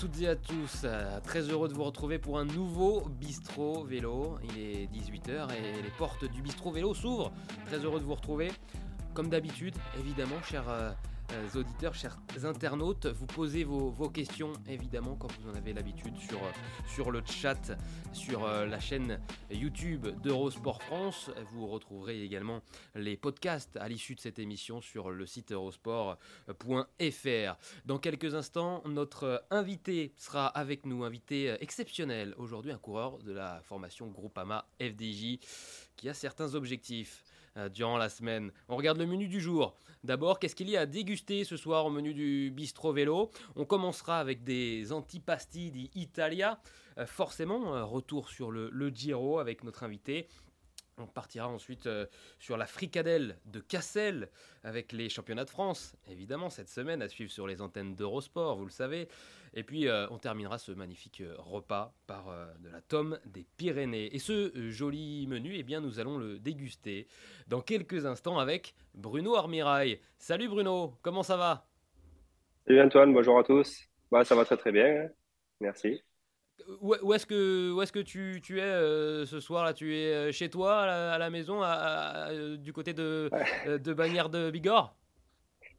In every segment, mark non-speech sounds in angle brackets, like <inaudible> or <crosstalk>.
toutes et à tous, euh, très heureux de vous retrouver pour un nouveau bistrot vélo. Il est 18h et les portes du bistrot vélo s'ouvrent. Très heureux de vous retrouver. Comme d'habitude, évidemment, chers euh, auditeurs, chers internautes, vous posez vos, questions évidemment quand vous en avez l'habitude sur, sur le chat, sur euh, la chaîne YouTube d'Eurosport France. Vous retrouverez également les podcasts à l'issue de cette émission sur le site eurosport.fr. Dans quelques instants, notre invité sera avec nous, invité exceptionnel aujourd'hui, un coureur de la formation Groupama FDJ qui a certains objectifs. Euh, durant la semaine. On regarde le menu du jour. D'abord, qu'est-ce qu'il y a à déguster ce soir au menu du bistrot vélo? On commencera avec des antipasti d'Italia. Euh, forcément, euh, retour sur le, Giro avec notre invité. On partira ensuite sur la fricadelle de Cassel avec les championnats de France, évidemment, cette semaine à suivre sur les antennes d'Eurosport, vous le savez. Et puis euh, on terminera ce magnifique euh, repas par de la tome des Pyrénées. Et ce joli menu, eh bien, nous allons le déguster dans quelques instants avec Bruno Armirail. Salut Bruno, comment ça va? Salut Antoine, bonjour à tous. Bah, ça va très très bien, hein. merci où, est-ce que, où est-ce que tu, tu es euh, ce soir là? Tu es euh, chez toi, à la, maison, euh, du côté de, <laughs> de Bagnères de Bigorre?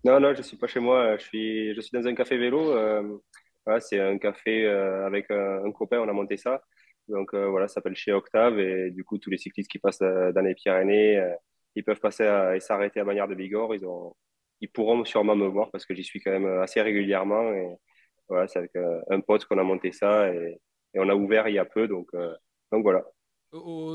Non, non, je ne suis pas chez moi. Je suis, je suis dans un café vélo. C'est un café avec un, copain, on a monté ça. Donc voilà, ça s'appelle chez Octave. Et du coup, tous les cyclistes qui passent dans les Pyrénées, ils peuvent passer et s'arrêter à Bagnères de Bigorre. Ils, ont, ils pourront sûrement me voir parce que j'y suis quand même assez régulièrement. Et voilà, c'est avec un pote qu'on a monté ça. Et, et on a ouvert il y a peu, donc, euh, donc voilà.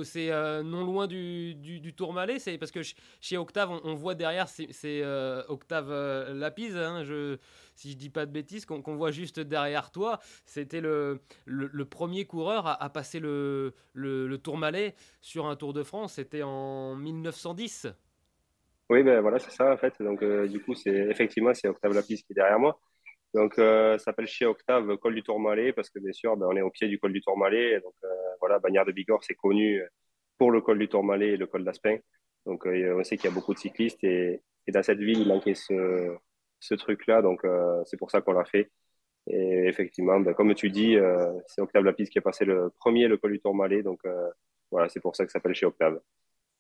C'est euh, non loin du, du, Tourmalet, c'est parce que chez Octave, on, voit derrière, c'est euh, Octave Lapise, hein, je, si je dis pas de bêtises, qu'on voit juste derrière toi. C'était le, le, premier coureur à, passer le, le, Tourmalet sur un Tour de France. C'était en 1910. Oui, ben voilà, c'est ça en fait. Donc du coup, effectivement c'est Octave Lapise qui est derrière moi. Donc, euh, ça s'appelle chez Octave Col du Tourmalet parce que bien sûr, ben, on est au pied du col du Tourmalet. Donc, euh, voilà, Bagnères de Bigorre, c'est connu pour le col du Tourmalet et le col d'Aspin. Donc, euh, on sait qu'il y a beaucoup de cyclistes et, et, dans cette ville, il manquait ce, ce truc-là. Donc, c'est pour ça qu'on l'a fait. Et effectivement, ben, comme tu dis, c'est Octave Lapisse qui a passé le premier le col du Tourmalet. Donc, voilà, c'est pour ça que ça s'appelle chez Octave.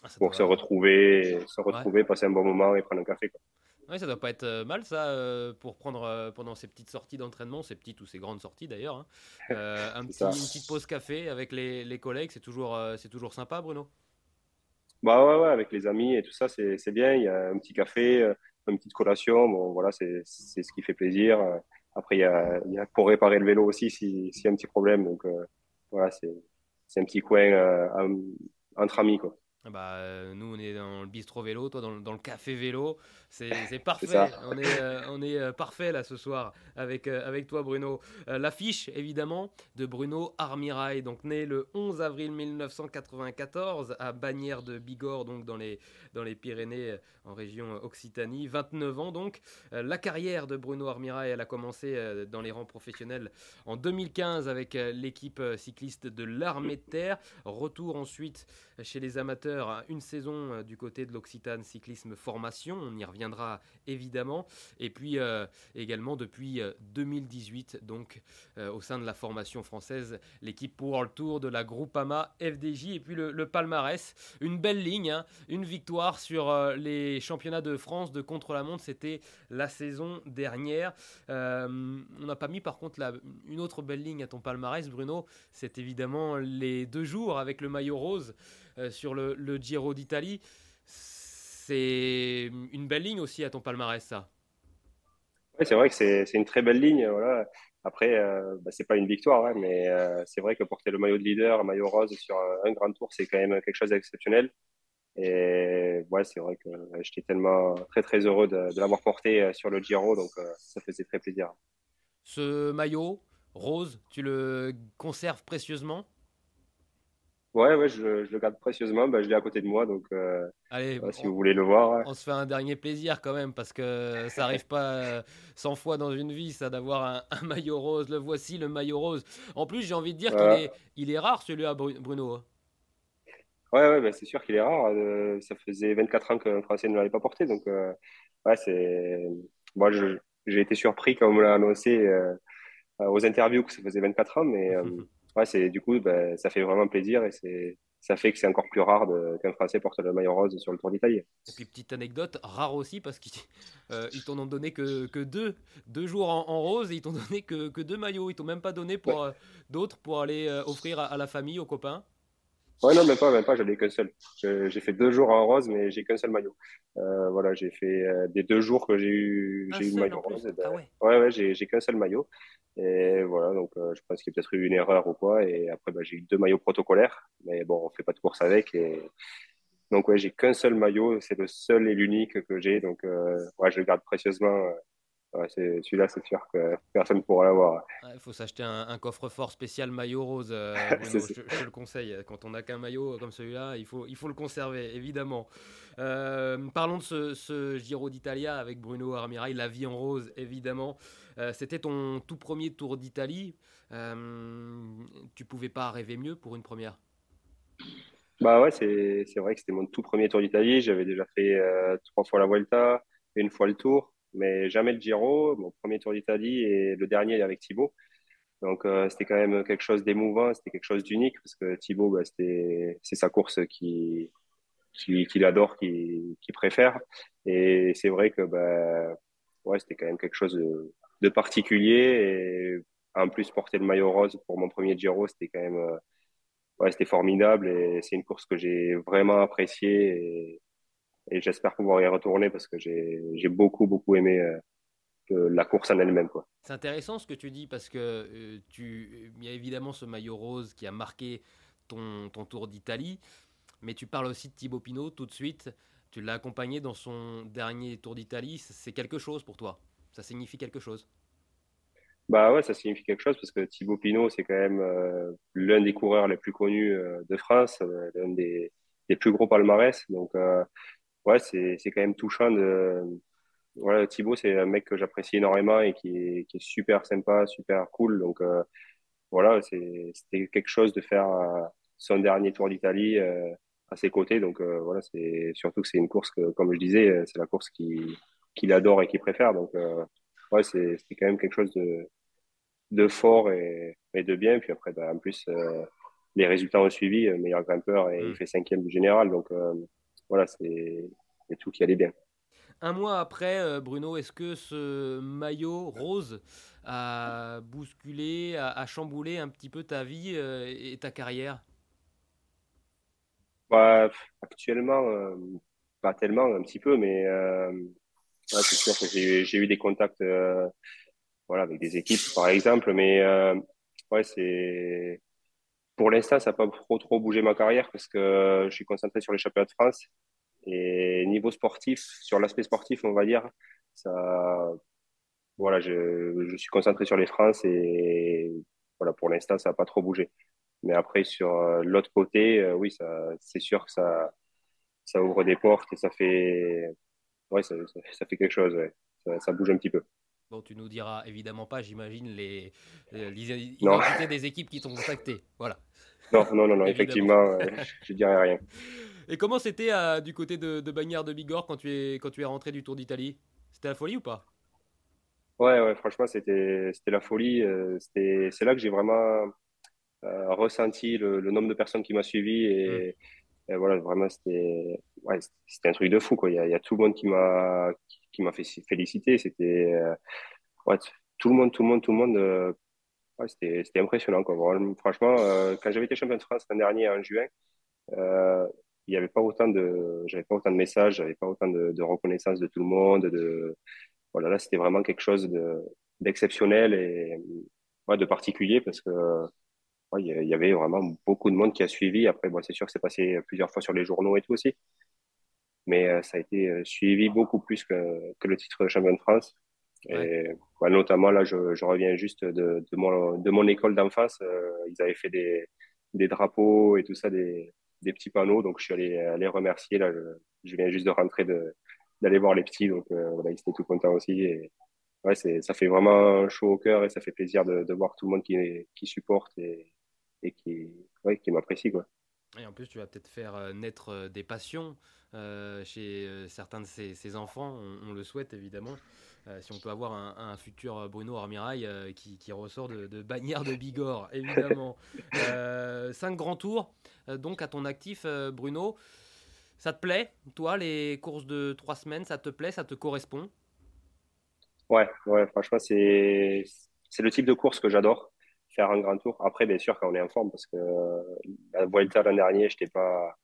Ah, pour se retrouver, se retrouver, passer un bon moment et prendre un café. Quoi. Oui, ça doit pas être euh, mal ça euh, pour prendre euh, pendant ces petites sorties d'entraînement, ces petites ou ces grandes sorties d'ailleurs. Hein. <laughs> un petit, une petite pause café avec les, les collègues, c'est toujours, c'est toujours sympa, Bruno? Bah ouais, ouais, avec les amis et tout ça, c'est bien. Il y a un petit café, une petite collation. Bon, voilà, c'est ce qui fait plaisir. Après, il y a, il y a pour réparer le vélo aussi s'il si y a un petit problème. Donc voilà, c'est un petit coin entre amis quoi. Bah, nous, on est dans le bistrot vélo, toi dans, le café vélo. <laughs> C'est parfait. on est, euh, on est euh, parfait là ce soir avec, euh, avec toi, Bruno. L'affiche, évidemment, de Bruno Armirail, donc né le 11 avril 1994 à Bagnères de Bigorre, donc dans les, dans les Pyrénées, en région Occitanie. 29 ans donc. la carrière de Bruno Armirail, elle a commencé dans les rangs professionnels en 2015 avec l'équipe cycliste de l'Armée de Terre. Retour ensuite chez les amateurs, une saison du côté de l'Occitane Cyclisme Formation. On y revient évidemment. Et puis euh, également depuis 2018, euh, donc euh, au sein de la formation française, l'équipe pour le tour de la Groupama FDJ. Et puis le, palmarès, une belle ligne, hein. une victoire sur les championnats de France de contre-la-montre, c'était la saison dernière. on n'a pas mis par contre la, une autre belle ligne à ton palmarès, Bruno, c'est évidemment les deux jours avec le maillot rose sur le Giro d'Italie. C'est une belle ligne aussi à ton palmarès, ça. Oui, c'est vrai que c'est une très belle ligne. Voilà. Après, euh, bah, c'est pas une victoire, hein, mais euh, c'est vrai que porter le maillot de leader, un maillot rose sur un, grand tour, c'est quand même quelque chose d'exceptionnel. Et ouais, c'est vrai que j'étais tellement très très heureux de, de l'avoir porté euh, sur le Giro, donc euh, ça faisait très plaisir. Ce maillot rose, tu le conserves précieusement? Ouais, ouais, je, le garde précieusement. Bah, je l'ai à côté de moi, donc euh, Allez, si vous voulez le voir. On se fait un dernier plaisir quand même, parce que ça n'arrive pas 100 euh, fois dans une vie, ça, d'avoir un, maillot rose. Le voici, le maillot rose. En plus, j'ai envie de dire qu'il est, il est rare celui-là, Bruno. Hein. Ouais, ouais bah, c'est sûr qu'il est rare. Euh, ça faisait 24 ans qu'un Français ne l'avait pas porté, donc ouais, c'est. Moi, j'ai été surpris quand on me l'a annoncé aux interviews que ça faisait 24 ans, mais <laughs> ouais, c'est du coup, ben, ça fait vraiment plaisir et c'est ça fait que c'est encore plus rare qu'un Français porte le maillot rose sur le Tour d'Italie. Et puis petite anecdote, rare aussi parce qu'ils <laughs> euh, t'en ont donné que, que, deux, deux jours en, rose et ils t'ont <laughs> donné que, que, deux maillots. Ils t'ont même pas donné pour euh, d'autres pour aller euh, offrir à, la famille, aux copains. Ouais, non, même pas, même pas, j'en ai qu'un seul. J'ai fait deux jours en rose, mais j'ai qu'un seul maillot. voilà, j'ai fait des deux jours que j'ai eu, j'ai eu le maillot rose. Ben, ah ouais, ouais, ouais j'ai qu'un seul maillot. Et voilà, donc euh, je pense qu'il y a peut-être eu une erreur ou quoi. Et après, bah, j'ai eu deux maillots protocolaires. Mais bon, on fait pas de course avec. Et... Donc, ouais, j'ai qu'un seul maillot. C'est le seul et l'unique que j'ai. Donc, euh, ouais, je le garde précieusement. Ouais, celui-là, c'est sûr que personne ne pourra l'avoir. Il faut s'acheter un, coffre-fort spécial maillot rose. Euh, <laughs> je, le conseille. Quand on n'a qu'un maillot comme celui-là, il faut, il faut le conserver, évidemment. parlons de ce, ce Giro d'Italia avec Bruno Armirail, la vie en rose, évidemment. Euh, c'était ton tout premier Tour d'Italie. Euh, tu pouvais pas rêver mieux pour une première? Bah ouais, c'est, vrai que c'était mon tout premier Tour d'Italie. J'avais déjà fait euh, trois fois la Vuelta, une fois le Tour, mais jamais le Giro. Mon premier Tour d'Italie et le dernier avec Thibaut. Donc c'était quand même quelque chose d'émouvant, c'était quelque chose d'unique parce que Thibaut, bah, c'est sa course qui qu'il adore, qu'il préfère. Et c'est vrai que bah, ouais, c'était quand même quelque chose de, particulier. Et en plus, porter le maillot rose pour mon premier Giro, c'était quand même euh, ouais, c'était formidable. Et c'est une course que j'ai vraiment appréciée. J'espère pouvoir y retourner parce que j'ai beaucoup, beaucoup aimé euh, la course en elle-même. C'est intéressant ce que tu dis parce que euh, tu, il y a évidemment ce maillot rose qui a marqué ton, ton Tour d'Italie. Mais tu parles aussi de Thibaut Pinot tout de suite. Tu l'as accompagné dans son dernier Tour d'Italie. C'est quelque chose pour toi? Ça signifie quelque chose? Bah ouais, ça signifie quelque chose parce que Thibaut Pinot, c'est quand même euh, l'un des coureurs les plus connus euh, de France, euh, l'un des, des, plus gros palmarès. Donc, ouais, c'est quand même touchant. De... Voilà, Thibaut, c'est un mec que j'apprécie énormément et qui est, qui est, super sympa, super cool. Donc, voilà, c'était quelque chose de faire son dernier Tour d'Italie à ses côtés. Donc, voilà, c'est surtout que c'est une course que, comme je disais, c'est la course qui qu'il adore et qu'il préfère. Donc, euh, ouais, c'est quand même quelque chose de, de fort et, et de bien. Puis après, bah, en plus, euh, les résultats ont suivi, euh, meilleur grimpeur et il mm. fait cinquième du général. Donc, voilà, c'est tout qui allait bien. Un mois après, Bruno, est-ce que ce maillot rose a bousculé, a, chamboulé un petit peu ta vie et ta carrière? Bah, Actuellement, pas tellement, un petit peu, mais c'est sûr que j'ai eu des contacts euh, voilà, avec des équipes, par exemple, mais euh, ouais, c'est pour l'instant, ça n'a pas trop, trop bougé ma carrière parce que je suis concentré sur les championnats de France. Et niveau sportif, sur l'aspect sportif, on va dire, ça, voilà, je, je, suis concentré sur les France et voilà, pour l'instant, ça n'a pas trop bougé. Mais après, sur euh, l'autre côté, oui, c'est sûr que ça, ça ouvre des portes et ça fait, ouais, ça, ça, fait quelque chose, ouais. ça, bouge un petit peu. Bon, tu nous diras évidemment pas, j'imagine, les, identités des équipes qui t'ont contacté. Voilà. Non, non, non, non <laughs> effectivement, je ne dirais rien. <laughs> Et comment c'était euh, du côté de, de Bagnères de Bigorre quand tu es, quand tu es rentré du Tour d'Italie? C'était la folie ou pas? Ouais, ouais, franchement, c'était la folie. Euh, c'est là que j'ai vraiment euh, ressenti le, nombre de personnes qui m'a suivi et, mmh. Et voilà, vraiment, c'était ouais, un truc de fou. Quoi. Il, y a, il y a tout le monde qui m'a qui, m'a fait féliciter. C'était euh, tout le monde, tout le monde, tout le monde. Euh, c'était, impressionnant. Quoi. franchement, euh, quand j'avais été champion de France l'an dernier en juin, il n'y avait pas autant de, j'avais pas autant de messages, j'avais pas autant de, reconnaissance de tout le monde. De, voilà, là, c'était vraiment quelque chose de, d'exceptionnel et de particulier parce que il y avait vraiment beaucoup de monde qui a suivi. Après, bon, c'est sûr que c'est passé plusieurs fois sur les journaux et tout aussi. Mais euh, ça a été euh, suivi beaucoup plus que, que le titre de champion de France. Et notamment, là, je, je, reviens juste de, de, mon, de mon école d'en face. Euh, ils avaient fait des, des, drapeaux et tout ça, des, des, petits panneaux. Donc, je suis allé les remercier. Là, je, viens juste de rentrer, d'aller voir les petits. Donc, voilà, ils étaient tout contents aussi. Et ouais, ça fait vraiment chaud au cœur et ça fait plaisir de, de voir tout le monde qui, qui supporte et, et qui, ouais, qui m'apprécie. Quoi. Et en plus, tu vas peut-être faire naître des passions chez certains de ces, enfants. On, le souhaite évidemment. si on peut avoir un, futur Bruno Armirail qui, ressort de, de Bagnères de Bigorre, <laughs> évidemment. cinq grands tours, donc à ton actif, Bruno. Ça te plaît, toi, les courses de trois semaines, ça te plaît, ça te correspond? Ouais, ouais, franchement, c'est c'est le type de course que j'adore, faire un grand tour. Après, bien sûr, quand on est en forme, parce que la Vuelta l'an dernier, j'étais pas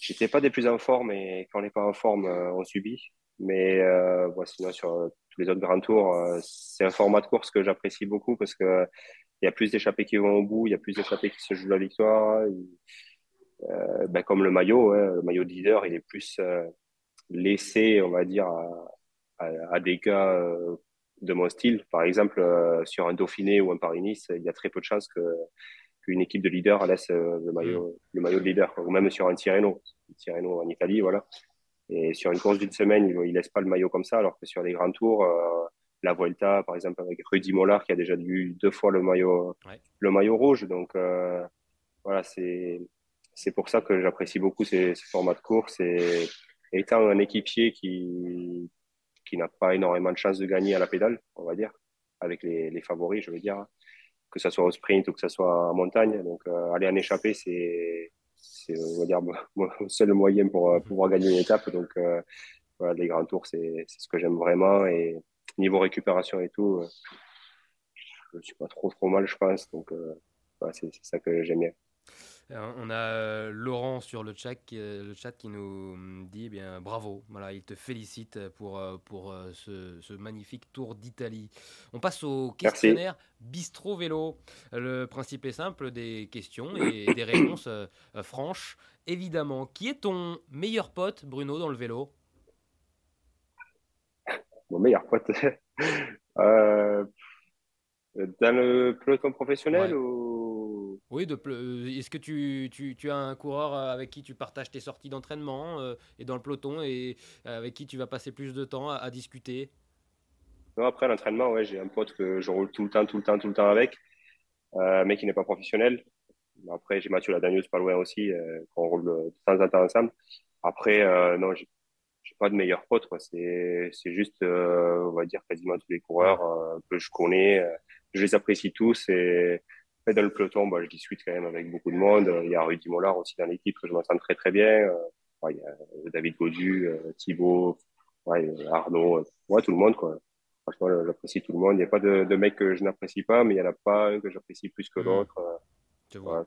j'étais pas des plus en forme, et quand on n'est pas en forme, euh, on subit. Mais euh, sinon, sur tous les autres grands tours, euh, c'est un format de course que j'apprécie beaucoup parce que il y a plus d'échappés qui vont au bout, il y a plus d'échappés qui se jouent la victoire. Euh, ben, comme le maillot, hein, le maillot de leader, il est plus euh, laissé, on va dire, à, des gars euh, de mon style. Par exemple, sur un Dauphiné ou un Paris-Nice, il y a très peu de chances que qu'une équipe de leader laisse le maillot, mm. le maillot de leader, ou même sur un Tirreno, Tirreno en Italie, voilà. Et sur une course d'une semaine, il ne laisse pas le maillot comme ça, alors que sur les grands tours, la Vuelta, par exemple, avec Rudy Mollard, qui a déjà eu deux fois le maillot, le maillot rouge. Donc, voilà, c'est c'est pour ça que j'apprécie beaucoup ces, formats de course. Et étant un équipier qui, qui n'a pas énormément de chances de gagner à la pédale, on va dire, avec les, favoris, je veux dire, que ce soit au sprint ou que ce soit en montagne. Donc, euh, aller en échapper, c'est, on va dire, <laughs> le seul moyen pour euh, pouvoir gagner une étape. Donc, euh, voilà, les grands tours, c'est, ce que j'aime vraiment. Et niveau récupération et tout, je ne suis pas trop, trop mal, je pense. Donc, c'est ça que j'aime bien. Euh, on a euh, Laurent sur le chat, qui, euh, le chat qui nous dit eh bien bravo, voilà, il te félicite pour, pour ce, magnifique tour d'Italie. On passe au questionnaire Bistro Vélo. Le principe est simple, des questions et <coughs> des réponses franches. Évidemment, qui est ton meilleur pote, Bruno, dans le vélo? Mon meilleur pote <laughs> Dans le peloton professionnel ou oui, euh, est-ce que tu, as un coureur euh, avec qui tu partages tes sorties d'entraînement euh, et dans le peloton et avec qui tu vas passer plus de temps à, discuter? Non, après l'entraînement, ouais, j'ai un pote que je roule tout le temps, tout le temps, tout le temps avec, mais qui n'est pas professionnel. Après, j'ai Mathieu Ladanius pas loin aussi, qu'on roule de temps en temps ensemble. Après, non, j'ai pas de meilleur pote. C'est juste, on va dire, quasiment tous les coureurs que je connais. je les apprécie tous et dans le peloton, bah, je discute quand même avec beaucoup de monde. Il y a Rudy Mollard aussi dans l'équipe que je m'entends très très bien. Euh, il y a David Godu, euh, Thibaut, Arnaud, ouais, tout le monde. Quoi. Franchement, j'apprécie tout le monde. Il n'y a pas de, de mec que je n'apprécie pas, mais il n'y en a pas un que j'apprécie plus que mmh. l'autre. Tu vois.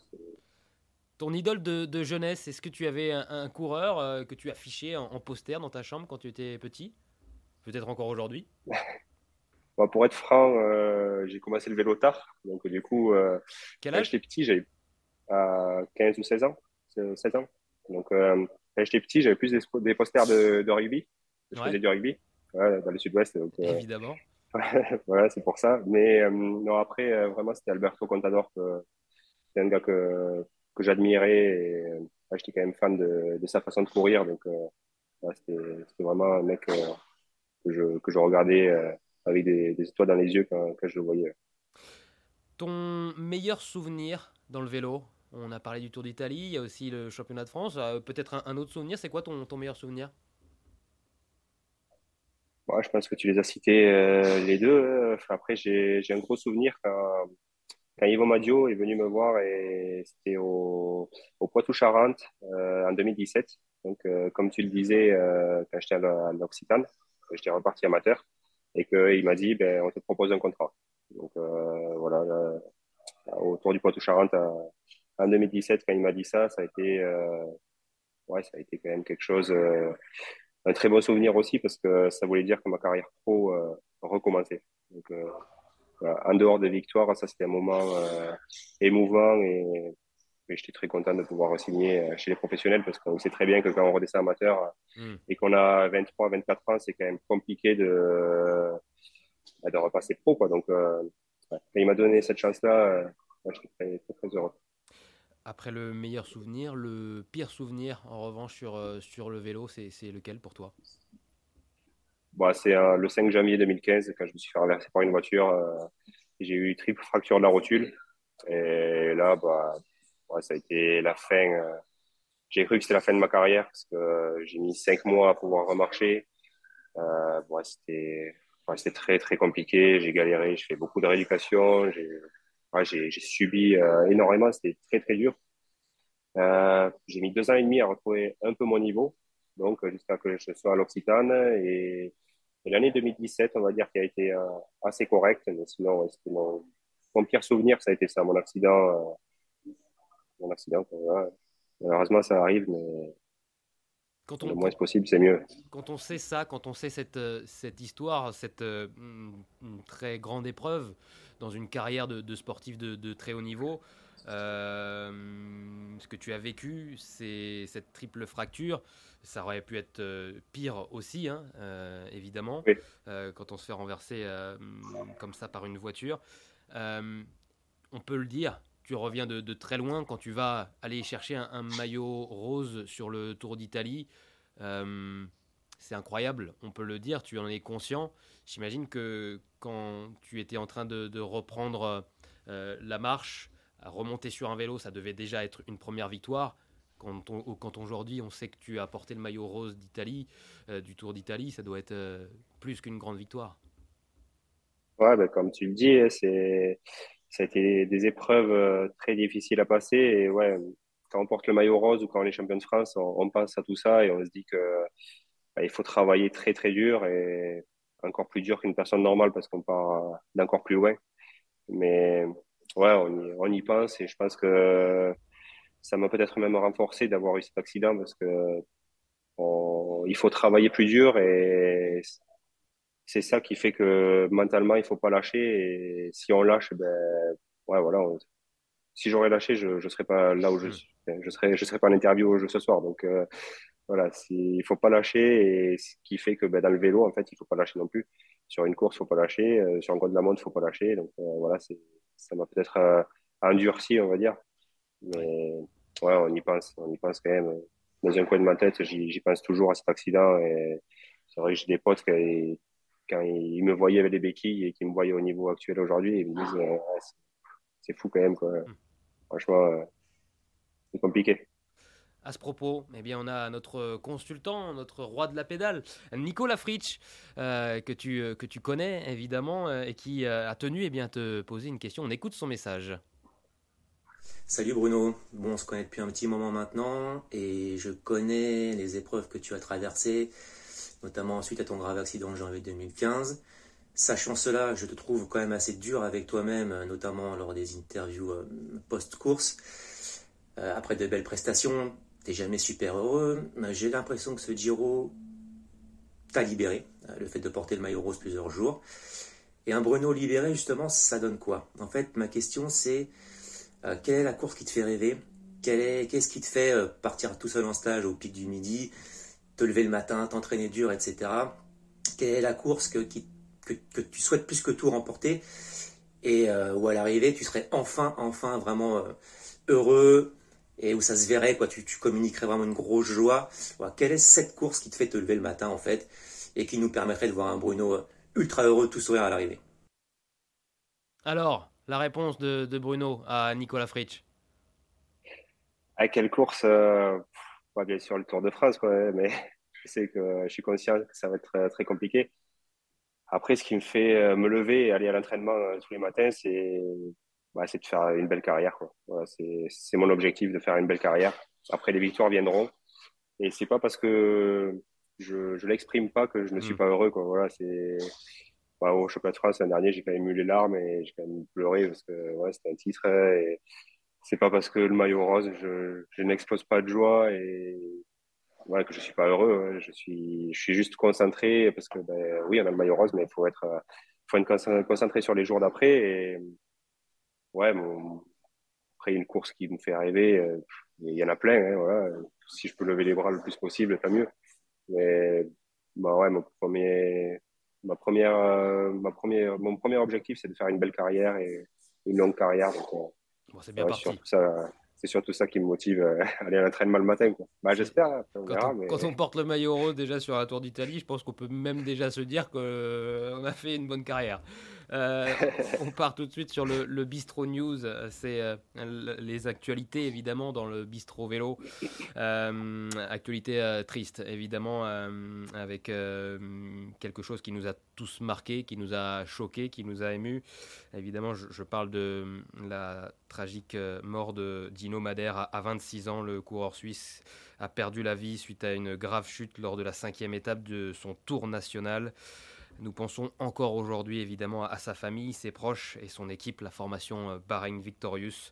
Ton idole de, jeunesse, est-ce que tu avais un, coureur euh, que tu affichais en, en poster dans ta chambre quand tu étais petit? Peut-être encore aujourd'hui? <laughs> Bah, pour être franc, euh, j'ai commencé le vélo tard. Donc, du coup, euh, Quel âge? j'étais petit, j'avais 15 ou 16 ans. 16 ans. Donc, euh, quand j'étais petit, j'avais plus des, posters de, de rugby. Je faisais du rugby dans le sud-ouest. Évidemment. <laughs> voilà, c'est pour ça. Mais non, après, vraiment, c'était Alberto Contador. C'est un gars que, que j'admirais. Et j'étais quand même fan de, de, sa façon de courir. Donc, c'était vraiment un mec que, je, que je regardais avec des, étoiles dans les yeux quand, je le voyais. Ton meilleur souvenir dans le vélo? On a parlé du Tour d'Italie, il y a aussi le championnat de France. Euh, peut-être un, autre souvenir, c'est quoi ton, ton meilleur souvenir? Je pense que tu les as cités euh, les deux. après, j'ai un gros souvenir quand, quand Yvon Madio est venu me voir et c'était au, au Poitou-Charentes euh, en 2017. Donc, comme tu le disais, quand j'étais à l'Occitane, j'étais reparti amateur et qu'il m'a dit ben, on te propose un contrat. Donc euh, voilà, autour du Poitou-Charentes en 2017, quand il m'a dit ça, ça a été, euh, ouais, ça a été quand même quelque chose, euh, un très beau souvenir aussi parce que ça voulait dire que ma carrière pro recommençait. Donc, en dehors des victoires, ça c'était un moment émouvant et j'étais très content de pouvoir signer euh, chez les professionnels parce qu'on sait très bien que quand on redescend amateur hmm. et qu'on a 23, 24 ans, c'est quand même compliqué de, bah, de repasser pro. Quoi. Donc, euh, il m'a donné cette chance-là, euh, j'étais très, très, heureux. Après le meilleur souvenir, le pire souvenir, en revanche, sur, sur le vélo, c'est lequel pour toi? Bah, C'est le 5 janvier 2015, quand je me suis fait renverser par une voiture. j'ai eu triple fracture de la rotule. Et là, bah, ça a été la fin, euh, j'ai cru que c'était la fin de ma carrière parce que j'ai mis cinq mois à pouvoir remarcher. Euh, c'était très très compliqué. J'ai galéré, j'ai fait beaucoup de rééducation, j'ai subi euh, énormément. C'était très très dur. Euh, j'ai mis deux ans et demi à retrouver un peu mon niveau, donc jusqu'à que je sois à l'Occitane et, l'année 2017, on va dire, qui a été euh, assez correcte. Sinon, mon, pire souvenir, ça a été ça, mon accident. Accident, Malheureusement, ça arrive, mais quand on, le moins possible, c'est mieux. Quand on sait ça, quand on sait cette, euh, cette histoire, cette euh, très grande épreuve dans une carrière de, sportif de, très haut niveau, euh, ce que tu as vécu, c'est cette triple fracture. Ça aurait pu être pire aussi, hein, évidemment, quand on se fait renverser comme ça par une voiture. on peut le dire, tu reviens de, très loin quand tu vas aller chercher un, maillot rose sur le Tour d'Italie. Euh, c'est incroyable, on peut le dire, tu en es conscient. J'imagine que quand tu étais en train de, reprendre euh, la marche, à remonter sur un vélo, ça devait déjà être une première victoire. Quand, aujourd'hui on sait que tu as porté le maillot rose d'Italie, euh, du Tour d'Italie, ça doit être plus qu'une grande victoire. Ouais, ben, comme tu le dis, c'est ça a été des épreuves euh, très difficiles à passer. Et ouais, quand on porte le maillot rose ou quand on est champion de France, on, pense à tout ça et on se dit que bah, il faut travailler très très dur et encore plus dur qu'une personne normale parce qu'on part d'encore plus loin. Mais ouais, on y, on y pense et je pense que ça m'a peut-être même renforcé d'avoir eu cet accident parce que il faut travailler plus dur et c'est ça qui fait que mentalement, il faut pas lâcher. Et si on lâche, ben, ouais, voilà. si j'aurais lâché, je ne serais pas là où je hmm. suis. Je serais, je serais pas en interview ce soir. Donc, euh, voilà, il faut pas lâcher. Et ce qui fait que ben, dans le vélo, en fait, il faut pas lâcher non plus. Sur une course, il faut pas lâcher. Euh, sur un de la montre, il faut pas lâcher. Donc, euh, voilà, ça m'a peut-être endurci, on va dire. Mais ouais, on y pense. On y pense quand même. Dans un coin de ma tête, j'y pense toujours à cet accident. Et c'est vrai que j'ai des potes qui, quand ils me voyaient avec des béquilles et qu'ils me voyaient au niveau actuel aujourd'hui, ils me disent euh, c'est fou quand même. Quoi. Hmm. Franchement, euh, c'est compliqué. À ce propos, eh bien, on a notre consultant, notre roi de la pédale, Nicolas Fritsch, euh, que, tu, que tu connais évidemment, et qui a tenu eh bien, à te poser une question. On écoute son message. Salut Bruno, bon, on se connaît depuis un petit moment maintenant, et je connais les épreuves que tu as traversées, notamment suite à ton grave accident en janvier 2015. Sachant cela, je te trouve quand même assez dur avec toi-même, notamment lors des interviews euh, post-course. Euh, après de belles prestations, t'es jamais super heureux. J'ai l'impression que ce Giro t'a libéré, euh, le fait de porter le maillot rose plusieurs jours. Et un Bruno libéré, justement, ça donne quoi? En fait, ma question c'est quelle est la course qui te fait rêver? Qu'est-ce qui te fait partir tout seul en stage au pic du midi? Te lever le matin, t'entraîner dur, etc. Quelle est la course que, que, tu souhaites plus que tout remporter? Et euh, où à l'arrivée tu serais enfin, enfin vraiment euh, heureux et où ça se verrait, quoi, tu, communiquerais vraiment une grosse joie. quelle est cette course qui te fait te lever le matin en fait et qui nous permettrait de voir un Bruno euh, ultra heureux, tout sourire à l'arrivée? Alors, la réponse de, Bruno à Nicolas Fritsch. À quelle course bien sûr le Tour de France, quoi, mais <laughs> je sais que je suis conscient que ça va être très, compliqué. Après, ce qui me fait euh, me lever et aller à l'entraînement euh, tous les matins, c'est bah, de faire une belle carrière. Voilà, c'est mon objectif de faire une belle carrière. Après, les victoires viendront. Et c'est pas parce que je ne l'exprime pas que je ne suis mm. pas heureux. Quoi. Voilà, bah, au championnat de France l'an dernier, j'ai quand même eu les larmes et j'ai quand même pleuré parce que ouais, c'était un titre. Et, c'est pas parce que le maillot rose, je, je n'explose pas de joie et voilà, que je suis pas heureux. Je suis, je suis juste concentré parce que, ben, oui, on a le maillot rose, mais il faut être, faut être concentré sur les jours d'après. Et ouais, mon, après, une course qui me fait rêver, euh, il y en a plein. Hein, voilà. Si je peux lever les bras le plus possible, tant mieux. Mais bah ouais, mon premier, ma première, euh, ma première, mon premier objectif, c'est de faire une belle carrière et une longue carrière. Donc, euh, c'est bien parti. C'est surtout ça qui me motive euh, à <laughs> aller à l'entraînement le matin. Quoi. Bah, J'espère. Hein, quand, on porte le maillot rose déjà sur la Tour d'Italie, je pense qu'on peut même déjà se dire qu'on euh, a fait une bonne carrière. Euh, on part tout de suite sur le, Bistro News. C'est euh, les actualités, évidemment, dans le Bistro Vélo. Euh, actualité triste, évidemment, avec quelque chose qui nous a tous marqué, qui nous a choqué, qui nous a ému. Évidemment, je, parle de la tragique mort de Dino Madère à, à 26 ans, le coureur suisse a perdu la vie suite à une grave chute lors de la cinquième étape de son tour national. Nous pensons encore aujourd'hui évidemment à sa famille, ses proches et son équipe, la formation euh, Bahrain Victorious.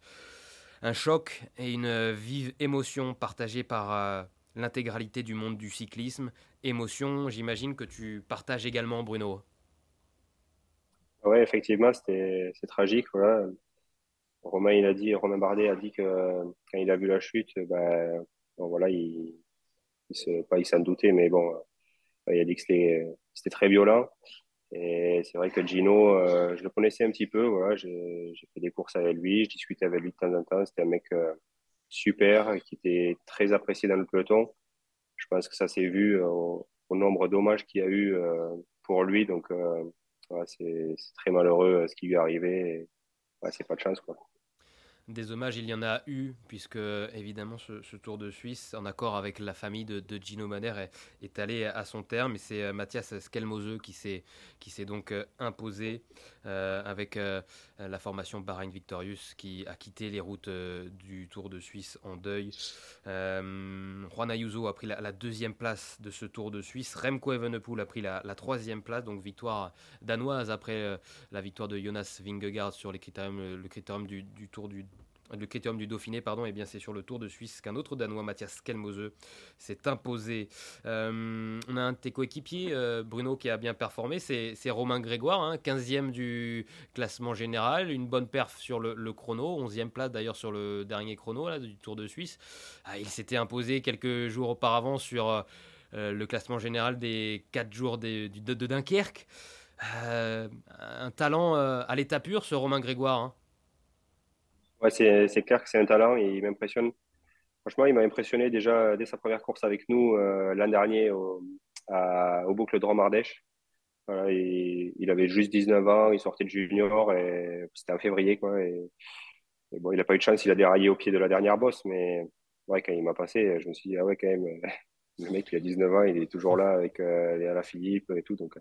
Un choc et une vive émotion partagée par euh, l'intégralité du monde du cyclisme. Émotion, j'imagine que tu partages également, Bruno. Oui, effectivement, c'est tragique. Romain, il a dit, Romain Bardet a dit que quand il a vu la chute, ben, voilà, il, il pas il s'en doutait, mais bon, il a dit que c'était très violent. Et c'est vrai que Gino, euh, je le connaissais un petit peu. Voilà, j'ai fait des courses avec lui, je discutais avec lui de temps en temps. C'était un mec euh, super, qui était très apprécié dans le peloton. Je pense que ça s'est vu au, nombre d'hommages qu'il y a eu pour lui. Donc, c'est très malheureux ce qui lui est arrivé. c'est pas de chance, quoi. Des hommages, il y en a eu, puisque évidemment ce, Tour de Suisse, en accord avec la famille de, Gino Madère, est, allé à son terme. Et c'est euh, Mathias Skelmose qui s'est, donc euh, imposé euh, avec la formation Bahrain Victorious, qui a quitté les routes du Tour de Suisse en deuil. Juan Ayuso a pris la, deuxième place de ce Tour de Suisse. Remco Evenepoel a pris la, troisième place, donc victoire danoise après la victoire de Jonas Vingegaard sur le critérium du Tour du le critérium du Dauphiné, pardon, et eh bien c'est sur le Tour de Suisse qu'un autre Danois, Mathias Kelmose, s'est imposé. Euh, on a un de tes coéquipiers, euh, Bruno, qui a bien performé, c'est Romain Grégoire, 15e hein, du classement général, une bonne perf sur le, chrono, 11e place d'ailleurs sur le dernier chrono du Tour de Suisse. Ah, il s'était imposé quelques jours auparavant sur euh, le classement général des 4 jours de, de, Dunkerque. un talent à l'état pur, ce Romain Grégoire. Hein. Ouais, c'est clair que c'est un talent il m'impressionne. Franchement, il m'a impressionné déjà dès sa première course avec nous euh, l'an dernier au, au boucle de Romardèche. Voilà, il avait juste 19 ans, il sortait de junior et c'était en février. Quoi, et, bon, il n'a pas eu de chance, il a déraillé au pied de la dernière bosse, mais ouais, quand il m'a passé, je me suis dit, ah ouais, quand même, <laughs> le mec, il a 19 ans, il est toujours là avec euh, la Philippe et tout. Donc,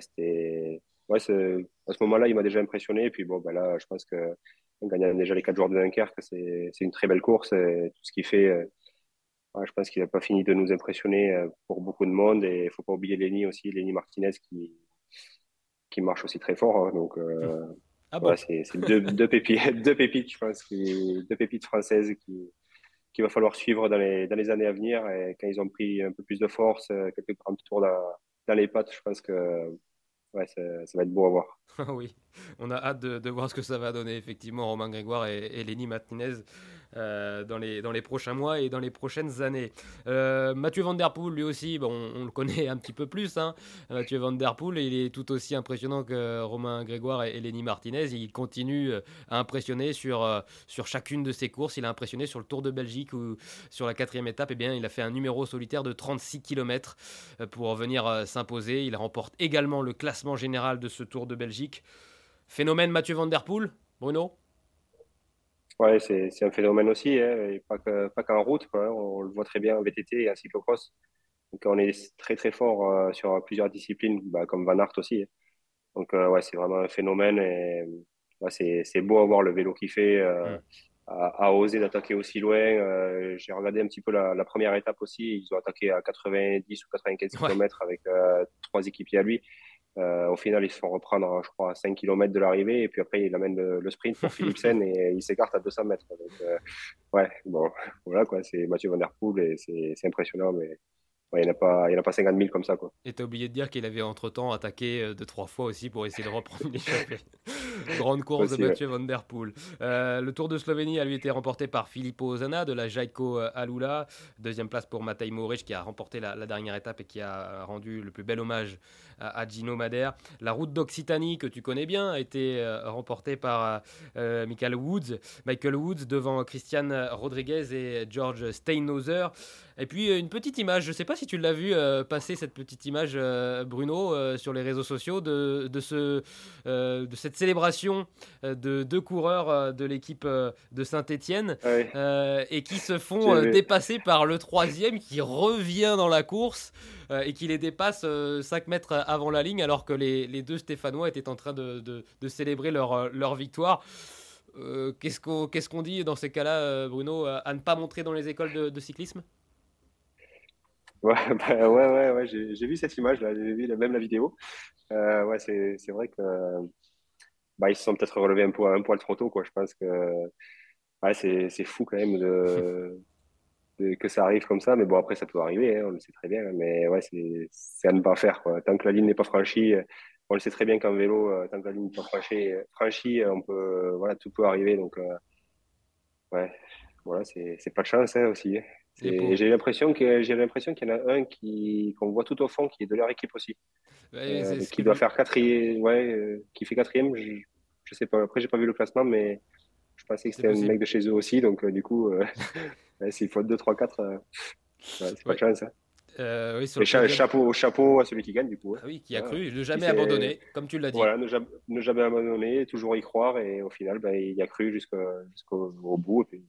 c'était. Ouais, à ce moment-là, il m'a déjà impressionné. Puis, bon, ben là, je pense que gagnant déjà les 4 jours de Dunkerque, c'est une très belle course. Et tout ce qu'il fait, euh, je pense qu'il n'a pas fini de nous impressionner euh, pour beaucoup de monde. Et il ne faut pas oublier Lenny aussi, Lenny Martinez qui, qui marche aussi très fort. Hein. donc, euh, ah c'est deux, deux, pépites, <laughs> deux pépites, je pense, deux pépites françaises qui qu'il va falloir suivre dans les, dans les années à venir. Et quand ils ont pris un peu plus de force, quelques grands tours dans, dans les pattes, je pense que ouais, ça, va être beau à voir. <laughs> oui, on a hâte de, voir ce que ça va donner, effectivement, Romain Grégoire et, et Lenny Martinez euh, dans, les, dans les prochains mois et dans les prochaines années. Euh, Mathieu Van Der Poel, lui aussi, bon, on, le connaît un petit peu plus. Hein. Mathieu Van Der Poel, il est tout aussi impressionnant que Romain Grégoire et, Lenny Martinez. Il continue euh, à impressionner sur, sur chacune de ses courses. Il a impressionné sur le Tour de Belgique où, sur la quatrième étape, eh bien, il a fait un numéro solitaire de 36 km pour venir s'imposer. Il remporte également le classement général de ce Tour de Belgique. Phénomène Mathieu Van Der Poel, Bruno? Ouais, c'est, un phénomène aussi, hein, pas, qu'en route. On le voit très bien en VTT et en cyclocross. Donc, on est très très fort euh, sur plusieurs disciplines, bah, comme Van Aert aussi. Hein. Donc, euh, ouais, c'est vraiment un phénomène et c'est, beau à voir le vélo qu'il fait, euh, à, oser d'attaquer aussi loin. j'ai regardé un petit peu la, première étape aussi. Ils ont attaqué à 90 ou 95 km avec trois équipiers à lui. Euh, au final, ils se font reprendre, je crois, à 5 km de l'arrivée. Et puis après, il amène le, sprint pour <laughs> Philipsen et il s'écarte à 200 mètres. Donc, euh, ouais, bon, <laughs> voilà, quoi. C'est Mathieu Van Der Poel et c'est impressionnant. Mais il n'y en, a pas, il a pas 50 000 comme ça. Quoi. Et tu as oublié de dire qu'il avait entre-temps attaqué euh, deux, trois fois aussi pour essayer de reprendre l'échappée. <laughs> Grande course de Mathieu Van Der Poel. Euh, le Tour de Slovénie a lui été remporté par Filippo Zana de la Jaiko euh, Alula. Deuxième place pour Matej Moric qui a remporté la, dernière étape et qui a rendu le plus bel hommage à, Gino Madère. La route d'Occitanie que tu connais bien a été remportée par Michael Woods. Michael Woods devant Christian Rodriguez et George Steinhauser. Et puis une petite image, je ne sais pas si si tu l'as vu passer cette petite image, Bruno, sur les réseaux sociaux de, de, ce, de cette célébration de deux coureurs de l'équipe de Saint-Etienne et qui se font dépasser par le troisième qui revient dans la course et qui les dépasse 5 mètres avant la ligne alors que les, les deux Stéphanois étaient en train de, de, de célébrer leur, leur victoire. Euh, qu'est-ce qu'on dit dans ces cas-là, euh, Bruno, à ne pas montrer dans les écoles de, cyclisme? <laughs> Ouais, bah, ouais, ouais, ouais j'ai vu cette image-là, j'ai vu même la vidéo. Euh, ouais, c'est vrai que bah, ils se sont peut-être relevés un poil, un poil trop tôt, quoi. Je pense que ouais, c'est fou quand même <laughs> de, que ça arrive comme ça. Mais bon, après, ça peut arriver, hein, on le sait très bien. Mais ouais, c'est à ne pas faire, quoi. Tant que la ligne n'est pas franchie, on le sait très bien qu'en vélo, euh, tant que la ligne n'est pas franchie, on peut, voilà, tout peut arriver. Donc, euh, ouais, voilà, c'est pas de chance hein, aussi. Hein. J'ai l'impression que j'ai l'impression qu'il y en a un qui qu'on voit tout au fond, qui est de leur équipe aussi, euh, qui doit faire quatrième, ouais, qui fait quatrième. Je, je sais pas. Après, j'ai pas vu le classement, mais je pensais que c'était un mec de chez eux aussi. Donc, du coup, <laughs> s'il faut 2, 3, 4, c'est pas de chance. Hein. Euh, oui, chapeau, chapeau à celui qui gagne, du coup. Ah oui, qui a cru, ne jamais abandonner, comme tu l'as dit. Voilà, ne jamais, abandonner, toujours y croire, et au final, ben, il a cru jusqu'au bout, et puis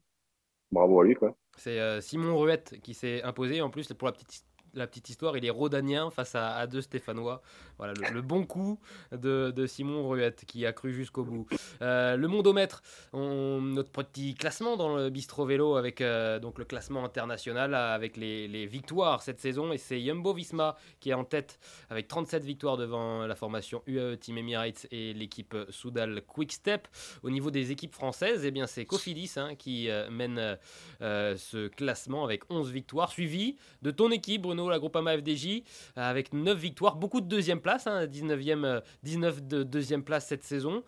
bravo à lui. quoi. C'est euh, Simon Ruette qui s'est imposé, en plus, pour la petite la petite histoire, il est rhodanien face à, deux Stéphanois. Voilà, le, bon coup de, Simon Ruette qui a cru jusqu'au bout. Euh, le mondomètre, on, notre petit classement dans le bistro vélo avec euh, donc le classement international avec les, victoires cette saison. Et c'est Jumbo Visma qui est en tête avec 37 victoires devant la formation UAE Team Emirates et l'équipe Soudal Quick Step. Au niveau des équipes françaises, eh bien c'est Cofidis hein, qui euh, mène ce classement avec 11 victoires, suivi de ton équipe Bruno la Groupama FDJ, avec 9 victoires, beaucoup de deuxième place, 19e, 19 de deuxième place cette saison.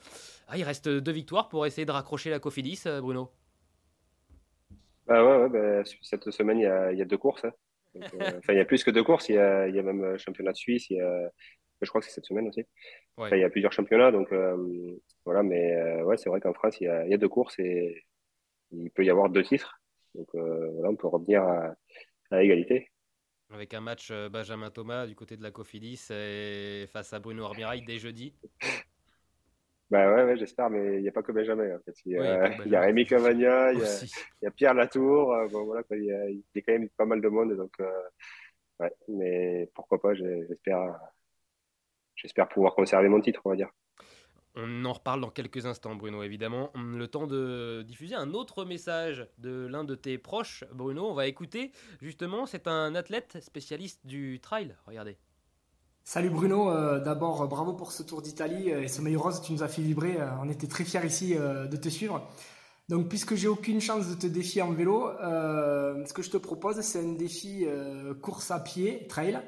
Ah, il reste deux victoires pour essayer de raccrocher la Cofidis, euh, Bruno. Bah ouais, bah, cette semaine, il y a, deux courses. Hein. Euh, <laughs> enfin, il y a plus que deux courses. Il y a, il y a même euh, championnat de Suisse. Il y a, je crois que c'est cette semaine aussi. il y a plusieurs championnats. Donc, voilà. Mais ouais, c'est vrai qu'en France, il y, a, il y, a, deux courses et il peut y avoir deux titres. Donc, voilà, on peut revenir à, à égalité. Avec un match euh, Benjamin Thomas du côté de la Cofidis et face à Bruno Armirail dès jeudi. Bah ouais, ouais j'espère, mais il n'y a pas que Benjamin. En fait. il, y a, Rémi Cavagna, il y, a, Pierre Latour. Euh, bon, voilà, il, y a, il, y a, quand même pas mal de monde. Donc, euh, ouais, mais pourquoi pas, j'espère, j'espère pouvoir conserver mon titre, on va dire. On en reparle dans quelques instants, Bruno, évidemment. Le temps de diffuser un autre message de l'un de tes proches, Bruno. On va écouter, justement, c'est un athlète spécialiste du trail. Regardez. Salut Bruno, euh, d'abord bravo pour ce Tour d'Italie euh, et ce maillot rose, tu nous as fait vibrer, euh, on était très fiers ici de te suivre. Donc puisque j'ai aucune chance de te défier en vélo, ce que je te propose c'est un défi course à pied, trail,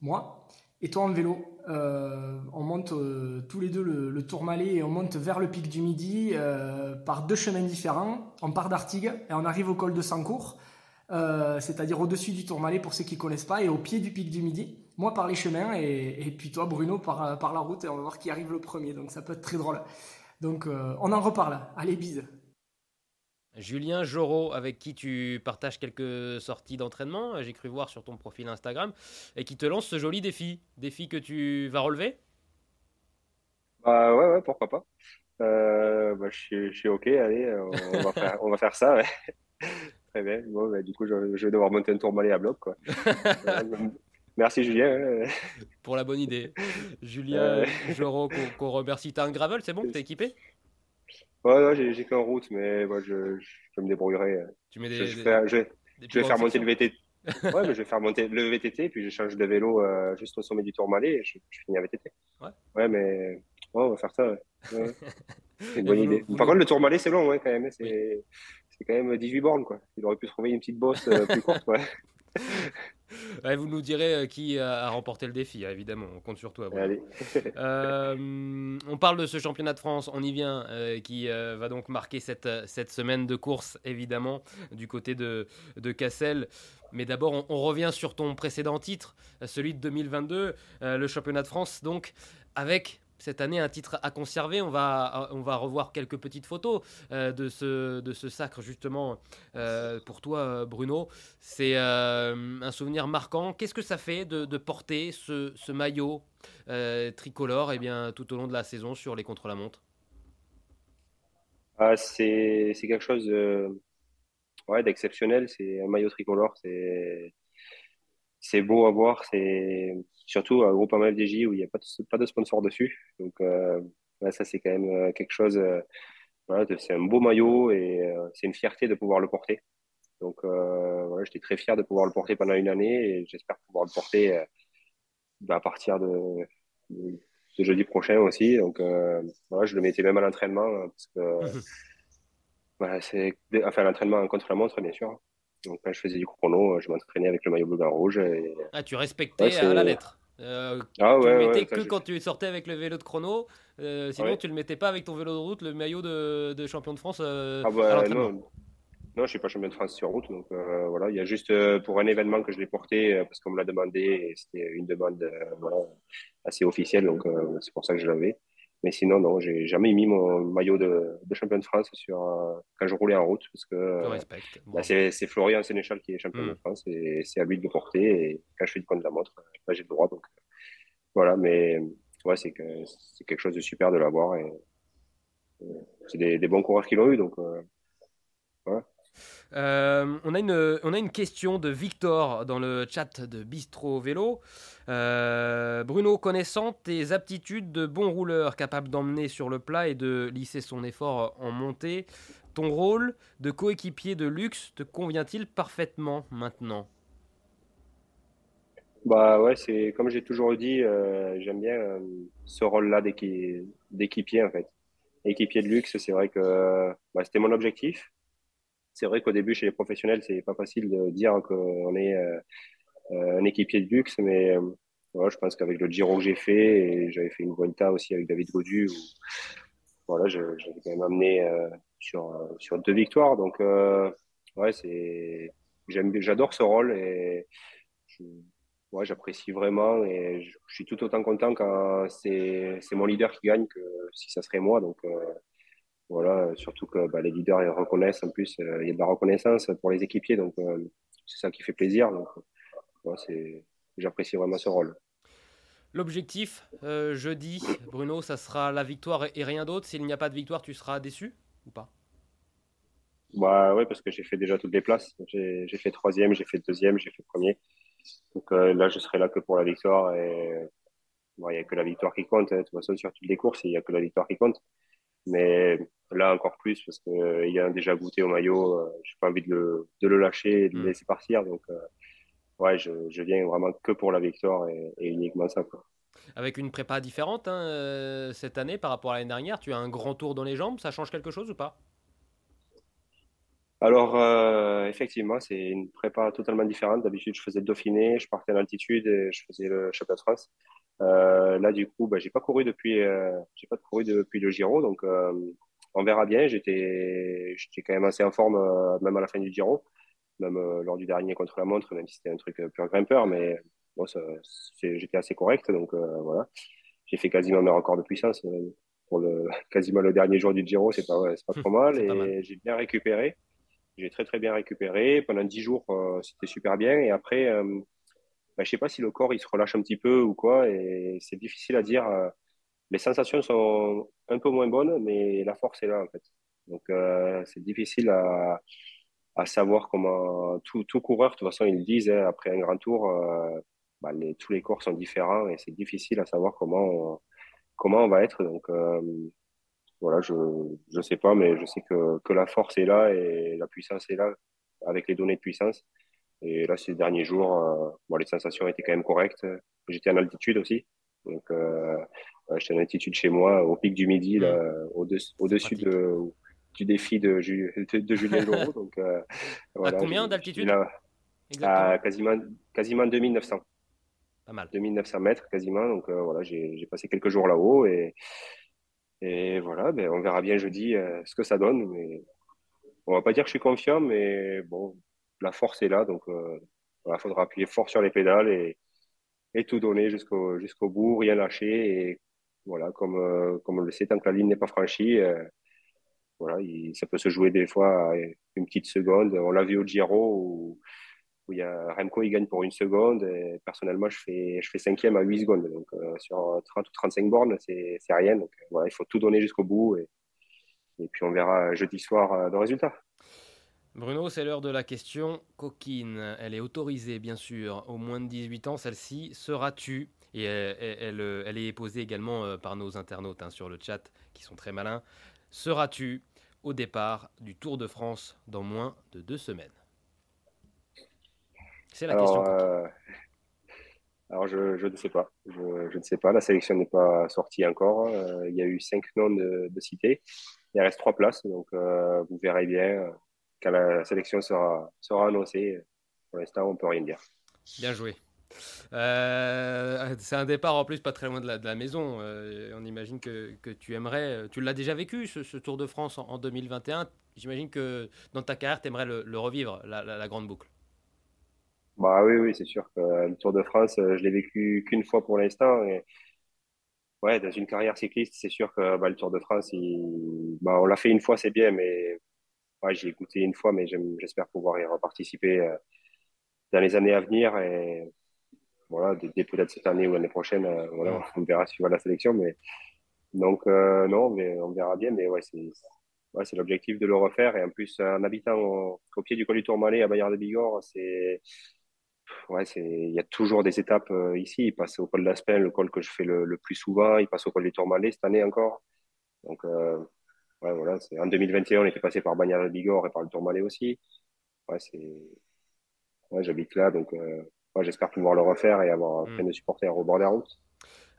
moi, et toi en vélo. Euh, on monte euh, tous les deux le, Tourmalet et on monte vers le pic du Midi euh, par deux chemins différents. On part d'Artigues et on arrive au col de Sancourt, c'est-à-dire au-dessus du Tourmalet pour ceux qui connaissent pas et au pied du pic du Midi. Moi par les chemins et, puis toi Bruno par, par la route et on va voir qui arrive le premier. Donc ça peut être très drôle. Donc on en reparle. Allez bise. Julien Jorot, avec qui tu partages quelques sorties d'entraînement, j'ai cru voir sur ton profil Instagram, et qui te lance ce joli défi. Défi que tu vas relever? Bah ouais, ouais, pourquoi pas. Euh, bah, je, suis, OK, allez, on va faire, on va faire ça. <laughs> Très bien. Bon, bah, du coup, je, vais devoir monter un tourmalet à bloc. Quoi. <laughs> Merci Julien. Pour la bonne idée. Julien Jorot, qu'on remercie. T'as un gravel, c'est bon? T'es équipé? Ouais, j'ai qu'en route, mais je, je, me débrouillerai. Tu mets des, je, vais, faire monter le VTT. <laughs> ouais, mais je vais faire monter le VTT, puis je change de vélo euh, juste au sommet du Tourmalet et je, je finis à VTT. Ouais. Ouais, mais on va faire ça. <laughs> c'est une bonne idée. Par contre, le Tourmalet, c'est long, ouais, quand même. C'est quand même 18 bornes, quoi. Il aurait pu trouver une petite bosse euh, plus courte, ouais. <laughs> <laughs> vous nous direz euh, qui a remporté le défi, hein, évidemment. On compte sur toi. <laughs> Euh, on parle de ce championnat de France, on y vient, euh, qui va donc marquer cette, cette semaine de course, évidemment, du côté de, de Cassel. Mais d'abord, on, revient sur ton précédent titre, celui de 2022, le championnat de France, donc avec cette année un titre à conserver. On va, on va revoir quelques petites photos de, ce, de ce sacre justement pour toi Bruno. C'est un souvenir marquant. Qu'est-ce que ça fait de, porter ce, maillot tricolore eh bien, tout au long de la saison sur les contre-la-montre? Ah, c'est quelque chose ouais, d'exceptionnel. C'est un maillot tricolore. C'est c'est beau à voir. C'est surtout un groupe FDJ où il n'y a pas de, pas de sponsor dessus. Donc euh, ça, c'est quand même euh, quelque chose. Euh, voilà, c'est un beau maillot et c'est une fierté de pouvoir le porter. Donc voilà, j'étais très fier de pouvoir le porter pendant une année et j'espère pouvoir le porter bah, à partir de, de, jeudi prochain aussi. Donc voilà, je le mettais même à l'entraînement parce que voilà, c'est enfin l'entraînement contre la montre bien sûr. Donc quand je faisais du chrono, je m'entraînais avec le maillot bleu blanc rouge. Et... Ah, tu respectais à la lettre. Euh, ah, ouais, tu le mettais que quand tu sortais avec le vélo de chrono. Euh, sinon, tu le mettais pas avec ton vélo de route, le maillot de, de champion de France. Euh, ah bah, non. non, je suis pas champion de France sur route. Donc voilà, il y a juste pour un événement que je l'ai porté parce qu'on me l'a demandé c'était une demande voilà, assez officielle. Donc c'est pour ça que je l'avais. Mais sinon, non, j'ai jamais mis mon maillot de, de champion de France sur, euh, quand je roulais en route. Parce que euh, bah, c'est Florian Sénéchal qui est champion de hmm. France et c'est à lui de le porter. Et quand je fais du compte de la montre, bah, j'ai le droit. Donc voilà, mais ouais, c'est que, quelque chose de super de l'avoir. Et, c'est des, des, bons coureurs qui l'ont eu. Donc voilà. Euh, on, a une, on a une question de Victor dans le chat de Bistro Vélo. Euh, Bruno, connaissant tes aptitudes de bon rouleur, capable d'emmener sur le plat et de lisser son effort en montée, ton rôle de coéquipier de luxe te convient-il parfaitement maintenant? Bah ouais, c'est comme j'ai toujours dit, euh, j'aime bien ce rôle-là d'équipier en fait. Équipier de luxe, c'est vrai que bah, c'était mon objectif c'est vrai qu'au début, chez les professionnels, c'est pas facile de dire qu'on est euh, un équipier de luxe, mais euh, je pense qu'avec le Giro que j'ai fait, et j'avais fait une Vuelta aussi avec David Godu, voilà, j'avais quand même amené euh, sur, sur deux victoires. Donc, ouais, c'est, j'adore ce rôle et ouais, j'apprécie vraiment et je, suis tout autant content quand c'est mon leader qui gagne que si ça serait moi. Donc, voilà, surtout que bah, les leaders ils reconnaissent en plus, euh, il y a de la reconnaissance pour les équipiers, donc euh, c'est ça qui fait plaisir. Donc, c'est, j'apprécie vraiment ce rôle. L'objectif euh, jeudi, Bruno, ça sera la victoire et rien d'autre. S'il n'y a pas de victoire, tu seras déçu ou pas? Bah ouais, parce que j'ai fait déjà toutes les places. J'ai, fait troisième, j'ai fait deuxième, j'ai fait premier. Donc là, je serai là que pour la victoire et il n'y a que la victoire qui compte. Hein. De toute façon, sur toutes les courses, il n'y a que la victoire qui compte. Mais là, encore plus, parce qu'il euh, y a déjà goûté au maillot, euh, je n'ai pas envie de le, de le, lâcher et de le mm. laisser partir. Donc, euh, ouais, je, je, viens vraiment que pour la victoire et, uniquement ça. Quoi. Avec une prépa différente hein, cette année par rapport à l'année dernière, tu as un grand tour dans les jambes, ça change quelque chose ou pas? Alors, effectivement, c'est une prépa totalement différente. D'habitude, je faisais le Dauphiné, je partais en altitude et je faisais le championnat de France. Euh, là, du coup, bah, j'ai pas couru depuis, euh, j'ai pas couru depuis le Giro, donc euh, on verra bien. J'étais, j'étais quand même assez en forme, même à la fin du Giro, même lors du dernier contre la montre, même si c'était un truc pur grimpeur, mais bon, j'étais assez correct, donc voilà. J'ai fait quasiment mes records de puissance pour le <laughs> quasiment le dernier jour du Giro, c'est pas, c'est pas trop mal, et j'ai bien récupéré. J'ai très très bien récupéré. Pendant dix jours, c'était super bien, et après bah, je sais pas si le corps il se relâche un petit peu ou quoi, et c'est difficile à dire. Euh, les sensations sont un peu moins bonnes, mais la force est là en fait. Donc euh, c'est difficile à, à, savoir comment tout, tout, coureur, de toute façon ils le disent hein, après un grand tour, euh, bah, tous les corps sont différents et c'est difficile à savoir comment on, comment on va être. Donc voilà, je je sais pas, mais je sais que, que la force est là et la puissance est là avec les données de puissance. Et là, ces derniers jours, euh, bon, les sensations étaient quand même correctes. J'étais en altitude aussi. Donc, euh, j'étais en altitude chez moi, au pic du midi, là, mmh. au-dessus au dessus de, du défi de, de, Julien <laughs> Leroux. Donc, euh, voilà, à combien d'altitude? À quasiment, quasiment 2900. Pas mal. 2900 mètres quasiment. Donc, euh, voilà, j'ai passé quelques jours là-haut. Et, et voilà, ben, on verra bien jeudi euh, ce que ça donne. Mais on va pas dire que je suis confiant, mais bon, la force est là. Donc, il faudra appuyer fort sur les pédales et, et tout donner jusqu'au jusqu'au bout, rien lâcher et voilà, comme, comme on le sait, tant que la ligne n'est pas franchie, voilà, ça peut se jouer des fois une petite seconde. On l'a vu au Giro où, il y a Remco, il gagne pour une seconde. Personnellement, je fais, je fais cinquième à 8 secondes. Donc, sur 30 ou 35 bornes, c'est rien. Donc, voilà, il faut tout donner jusqu'au bout. Et, et puis, on verra jeudi soir le résultat. Bruno, c'est l'heure de la question coquine. Elle est autorisée, bien sûr, au moins de 18 ans. Celle-ci, seras-tu Et elle, elle, est posée également euh, par nos internautes hein, sur le chat, qui sont très malins. Seras-tu au départ du Tour de France dans moins de deux semaines? C'est la question. Euh, alors, je, ne sais pas. Je, ne sais pas. La sélection n'est pas sortie encore. Euh, il y a eu cinq noms de, cités. Il reste trois places, donc vous verrez bien quand la sélection sera, sera annoncée. Pour l'instant, on peut rien dire. Bien joué. Euh, c'est un départ en plus pas très loin de la, maison. Euh, on imagine que, que, tu aimerais. Tu l'as déjà vécu ce, Tour de France en, 2021. J'imagine que dans ta carrière, tu aimerais le, revivre, la, la, grande boucle. Bah oui, oui, c'est sûr que le Tour de France, je l'ai vécu qu'une fois pour l'instant. Ouais, dans une carrière cycliste, c'est sûr que bah, le Tour de France, bah, on l'a fait une fois, c'est bien, mais ouais, j'ai écouté une fois, mais j'espère pouvoir y reparticiper euh, dans les années à venir. Voilà, dès, peut-être cette année ou l'année prochaine, euh, voilà, on verra suivre la sélection. Mais donc, euh, non, mais on verra bien. Mais ouais, c'est ouais, l'objectif de le refaire. Et en plus, en habitant au, pied du col du Tourmalet à Bayard de Bigorre, c'est. Ouais, il y a toujours des étapes ici. Il passe au col d'Aspen, le col que je fais le, plus souvent. Il passe au col du Tourmalet cette année encore. Donc, ouais, voilà, en 2021, on était passé par Bagnères de Bigorre et par le Tourmalet aussi. Ouais, c'est, ouais, j'habite là, donc euh, j'espère pouvoir le refaire et avoir mmh. plein de supporters au bord des routes.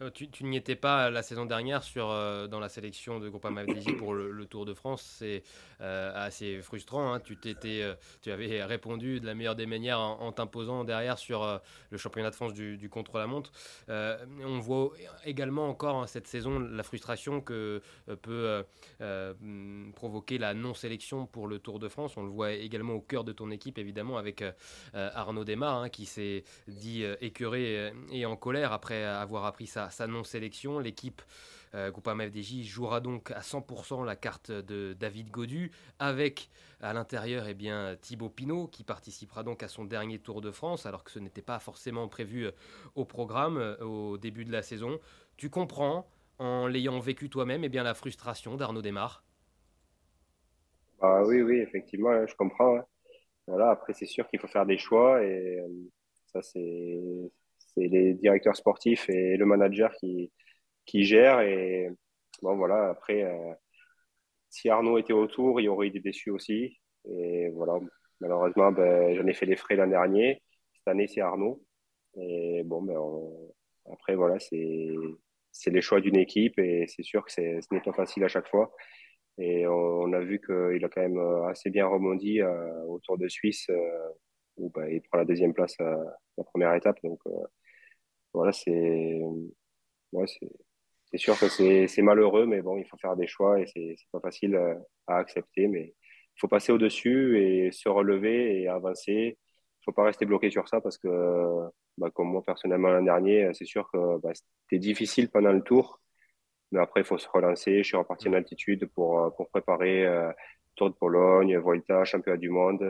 Euh, tu, n'y étais pas la saison dernière sur, euh, dans la sélection de Groupama FDJ pour le, Tour de France. C'est euh, assez frustrant. Hein. Tu, t'étais, tu avais répondu de la meilleure des manières en, t'imposant derrière sur le championnat de France du, contre-la-montre. on voit également encore hein, cette saison la frustration que peut provoquer la non-sélection pour le Tour de France. On le voit également au cœur de ton équipe, évidemment, avec Arnaud Desmar, hein, qui s'est dit écœuré et en colère après avoir appris sa, non-sélection. L'équipe euh, Groupama FDJ jouera donc à 100% la carte de David Godu avec à l'intérieur eh bien Thibaut Pinot qui participera donc à son dernier Tour de France alors que ce n'était pas forcément prévu euh, au programme euh, au début de la saison. Tu comprends en l'ayant vécu toi-même eh bien la frustration d'Arnaud Desmar? Bah oui oui effectivement je comprends. Voilà après c'est sûr qu'il faut faire des choix et ça c'est c'est les directeurs sportifs et le manager qui, qui gèrent. Et bon, voilà, après, euh, si Arnaud était autour, il aurait eu des déçus aussi. Et voilà, malheureusement, ben, j'en ai fait les frais l'an dernier. Cette année, c'est Arnaud. Et bon, ben, après, voilà, c'est c'est les choix d'une équipe et c'est sûr que ce n'est pas facile à chaque fois. Et on, a vu qu'il a quand même assez bien rebondi euh, au Tour de Suisse euh, où ben, il prend la deuxième place à la première étape. Donc, voilà, c'est ouais, sûr que c'est malheureux, mais bon, il faut faire des choix et c'est pas facile euh, à accepter. Mais il faut passer au-dessus et se relever et avancer. Il faut pas rester bloqué sur ça parce que, bah, comme moi personnellement l'an dernier, c'est sûr que bah, c'était difficile pendant le tour. Mais après, il faut se relancer. Je suis reparti en altitude pour, euh, pour préparer euh, Tour de Pologne, Volta, Championnat du Monde.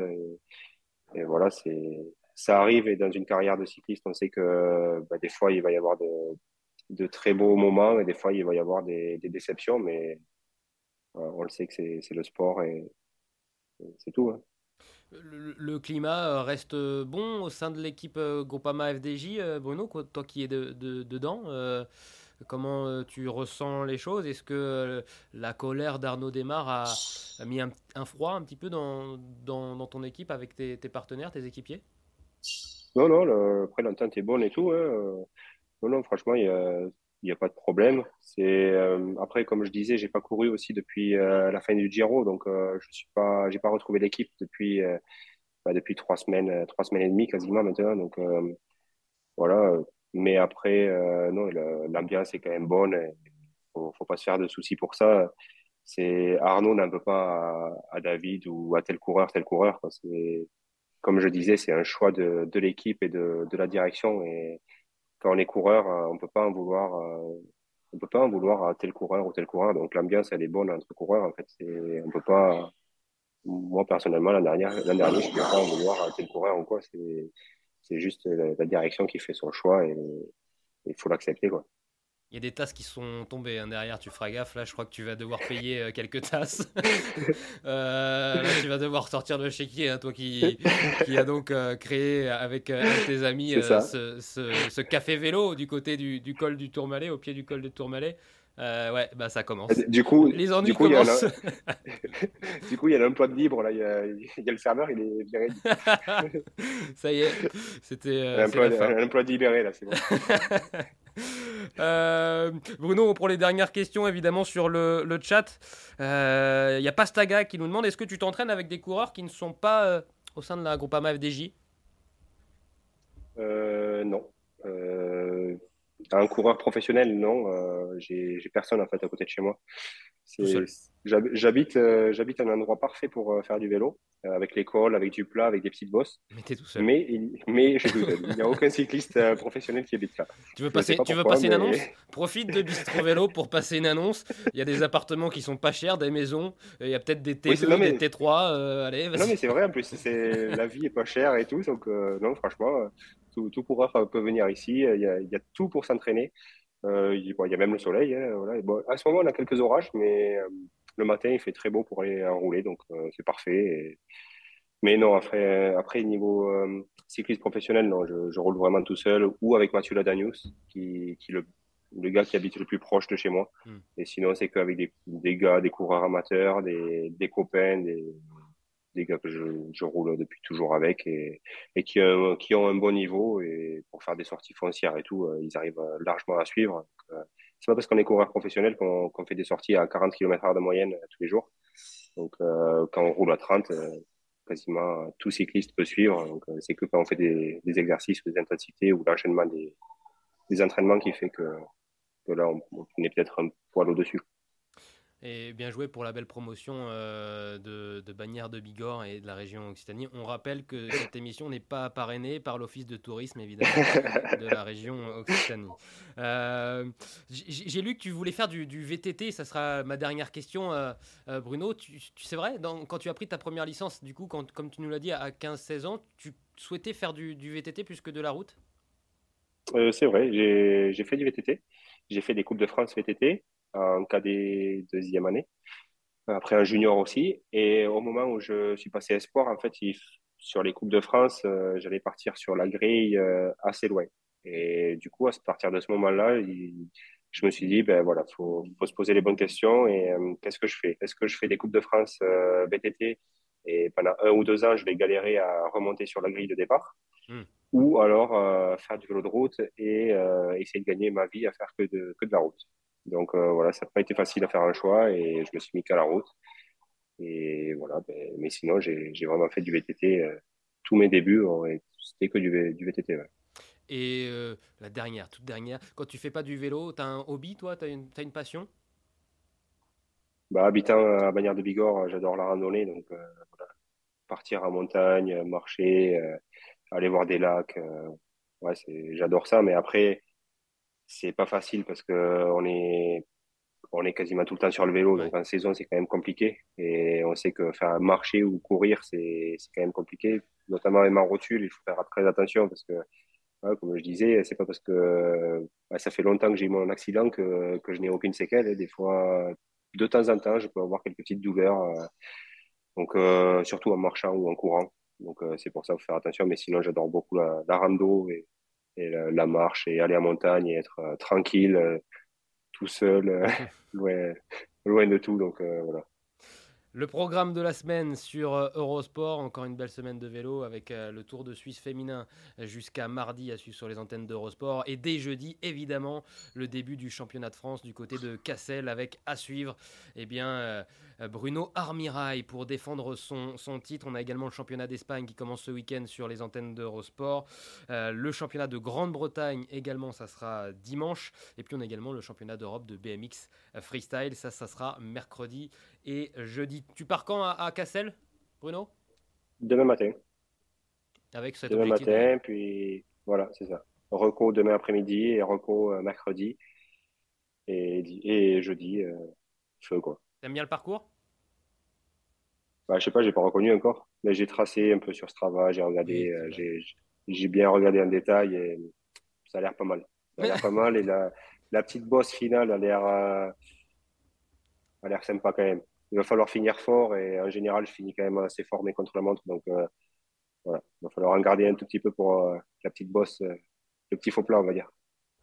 Voilà, c'est ça arrive et dans une carrière de cycliste, on sait que bah, des fois il va y avoir de, très beaux moments et des fois il va y avoir des, déceptions, mais on le sait que c'est le sport et, c'est tout. Hein. Le, climat reste bon au sein de l'équipe euh, Groupama FDJ, euh, Bruno, toi qui es dedans. Euh, comment tu ressens les choses? Est-ce que la colère d'Arnaud Desmar a, mis un, froid un petit peu dans, ton équipe avec tes partenaires, tes équipiers? Non, non, après l'entente est bonne et tout. Hein. Non, non, franchement, il n'y a, y a pas de problème. Euh, après, comme je disais, j'ai pas couru aussi depuis euh, la fin du Giro, donc euh, je suis pas, pas retrouvé l'équipe depuis bah, depuis trois semaines, trois semaines et demie quasiment maintenant. Donc voilà. Mais après, non, l'ambiance est quand même bonne. Il faut, faut pas se faire de soucis pour ça. C'est Arnaud n'en veut pas à, David ou à tel coureur, tel coureur. Comme je disais, c'est un choix de, de l'équipe et de, de, la direction. Et quand on est coureur, euh, on peut pas en vouloir euh, on peut pas en vouloir à tel coureur ou tel coureur. Donc l'ambiance, elle est bonne entre coureurs. En fait, on peut pas. Moi personnellement, l'année dernière, l'année dernière, je peux pas en vouloir à tel coureur ou quoi. C'est, c'est juste la, la, direction qui fait son choix et il faut l'accepter quoi. Il y a des tasses qui sont tombées hein, derrière, tu feras gaffe. Là, je crois que tu vas devoir payer euh, quelques tasses. <laughs> euh, tu vas devoir sortir de chéquier, hein, toi qui, qui a donc euh, créé avec euh, tes amis euh, ce, ce, ce, café vélo du côté du, du, col du Tourmalet, au pied du col du Tourmalet. Euh, ouais, bah ça commence. Du coup, les ennuis du coup, commencent. <laughs> du coup, il y a l'emploi de libre là. Il y, a, il y a le serveur, il est viré. <laughs> ça y est, c'était. Euh, L'emploi libéré là, c'est bon. <laughs> Euh, Bruno, pour les dernières questions, évidemment, sur le, le chat, il euh, y a Pastaga qui nous demande est-ce que tu t'entraînes avec des coureurs qui ne sont pas euh, au sein de la Groupama FDJ Non. Un coureur professionnel, non. J'ai personne en fait à côté de chez moi. J'habite j'habite un endroit parfait pour faire du vélo avec l'école, avec du plat, avec des petites bosses. Mais t'es tout seul. Mais, mais il n'y a aucun cycliste euh, professionnel qui habite là. Tu veux passer, tu pourquoi, veux passer mais... une annonce? Profite de Bistro Vélo pour passer une annonce. Il y a des appartements qui sont pas chers, des maisons. Il y a peut-être des T2, oui, non, mais... des T3. Euh, allez, non, mais c'est vrai, en plus, la vie est pas chère et tout. Donc, euh, non, franchement, tout, tout, coureur peut venir ici. Il y a, il y a tout pour s'entraîner. Euh, il, bon, il y a même le soleil. Hein, voilà. bon, à ce moment, on a quelques orages, mais le matin, il fait très beau pour aller enrouler, donc euh, c'est parfait. Et... Mais non, après, après niveau euh, cycliste professionnel, non, je, je, roule vraiment tout seul ou avec Mathieu Ladanius, qui, qui le, le gars qui habite le plus proche de chez moi. Mm. Et sinon, c'est qu'avec des, des gars, des coureurs amateurs, des, des copains, des, des gars que je, roule depuis toujours avec et, euh, qui, ont un bon niveau et pour faire des sorties foncières et tout, euh, ils arrivent largement à suivre. Euh, c'est pas parce qu'on est coureur professionnel qu'on qu fait des sorties à 40 km/h de moyenne euh, tous les jours. Donc, euh, quand on roule à 30, euh, quasiment tout cycliste peut suivre. Donc, c'est que quand on fait des, des exercices des intensités ou l'enchaînement des, entraînements qui fait que, là, on est peut-être un poil au-dessus. Et bien joué pour la belle promotion euh, de, de Bagnères de Bigorre et de la région Occitanie. On rappelle que <laughs> cette émission n'est pas parrainée par l'Office de tourisme, évidemment, de la région Occitanie. Euh, J'ai lu que tu voulais faire du, du, VTT, ça sera ma dernière question, euh, Bruno. Tu, tu c'est vrai, dans, quand tu as pris ta première licence, du coup, quand, comme tu nous l'as dit, à 15-16 ans, tu souhaitais faire du, du, VTT plus que de la route? C'est vrai, j'ai fait du VTT. J'ai fait des Coupes de France VTT en cadet deuxième année, après un junior aussi. Et au moment où je suis passé espoir, en fait, il, sur les Coupes de France, euh, j'allais partir sur la grille euh, assez loin. Et du coup, à partir de ce moment-là, je me suis dit, ben voilà, faut, faut se poser les bonnes questions et euh, qu'est-ce que je fais? Est-ce que je fais des Coupes de France BTT et pendant un ou deux ans, je vais galérer à remonter sur la grille de départ? Mm. ou alors faire du vélo de route et essayer de gagner ma vie à faire que de, que de la route. Donc euh, voilà, ça n'a pas été facile à faire un choix et je me suis mis qu'à la route. Et voilà, ben, mais sinon, j'ai vraiment fait du VTT. Euh, tous mes débuts, c'était que du, du VTT. Ouais. Et euh, la dernière, toute dernière, quand tu fais pas du vélo, tu as un hobby, toi? Tu as, as, une passion? Bah, Habitant à Bagnères de Bigorre, j'adore la randonnée. Donc euh, voilà, partir en montagne, marcher, euh, aller voir des lacs. ouais, j'adore ça. Mais après, c'est pas facile parce que on est on est quasiment tout le temps sur le vélo, donc en saison c'est quand même compliqué. Et on sait que faire marcher ou courir c'est quand même compliqué, notamment avec ma rotule, il faut faire très attention parce que ouais, comme je disais, c'est pas parce que ouais, ça fait longtemps que j'ai eu mon accident que, que je n'ai aucune séquelle. Des fois, de temps en temps, je peux avoir quelques petites douleurs, euh, donc euh, surtout en marchant ou en courant. Donc euh, c'est pour ça qu'il faut faire attention. Mais sinon, j'adore beaucoup la, la rando et et la, la, marche et aller en montagne et être euh, tranquille, euh, tout seul, euh, <laughs> <laughs> loin, loin de tout. Donc voilà. Le programme de la semaine sur Eurosport, encore une belle semaine de vélo avec le Tour de Suisse féminin jusqu'à mardi à suivre sur les antennes d'Eurosport. Et dès jeudi, évidemment, le début du championnat de France du côté de Cassel avec à suivre eh bien, Bruno Armirail pour défendre son, son, titre. On a également le championnat d'Espagne qui commence ce week-end sur les antennes d'Eurosport. Euh, le championnat de Grande-Bretagne également, ça sera dimanche. Et puis on a également le championnat d'Europe de BMX Freestyle. Ça, ça sera mercredi et jeudi. Tu pars quand à, à Cassel, Bruno? Demain matin. Avec cet Demain matin, de... puis voilà, c'est ça. Reco demain après-midi et reco euh, mercredi. et, et jeudi, feu quoi. T'aimes bien le parcours? Bah, Je sais pas, j'ai pas reconnu encore, mais j'ai tracé un peu sur Strava, j'ai regardé, j'ai bien regardé en détail et ça a l'air pas mal. Ça a l'air pas mal et la, la petite bosse finale a l'air a l'air sympa quand même. Il va falloir finir fort et en général, je finis quand même assez formé contre la montre. Donc voilà, il va falloir en garder un tout petit peu pour la petite bosse, le petit faux plat, on va dire.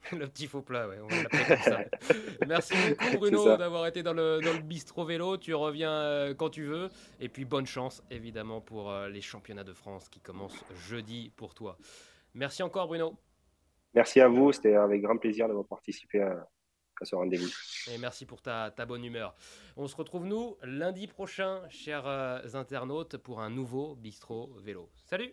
<laughs> le petit faux plat, ouais, on comme ça. <laughs> Merci beaucoup Bruno d'avoir été dans le, dans le bistrot vélo. Tu reviens euh, quand tu veux. Et puis bonne chance évidemment pour euh, les championnats de France qui commencent jeudi pour toi. Merci encore Bruno. Merci à vous, c'était avec grand plaisir d'avoir participé à, à ce rendez-vous. Et merci pour ta, ta, bonne humeur. On se retrouve nous lundi prochain, chers euh, internautes, pour un nouveau bistrot vélo. Salut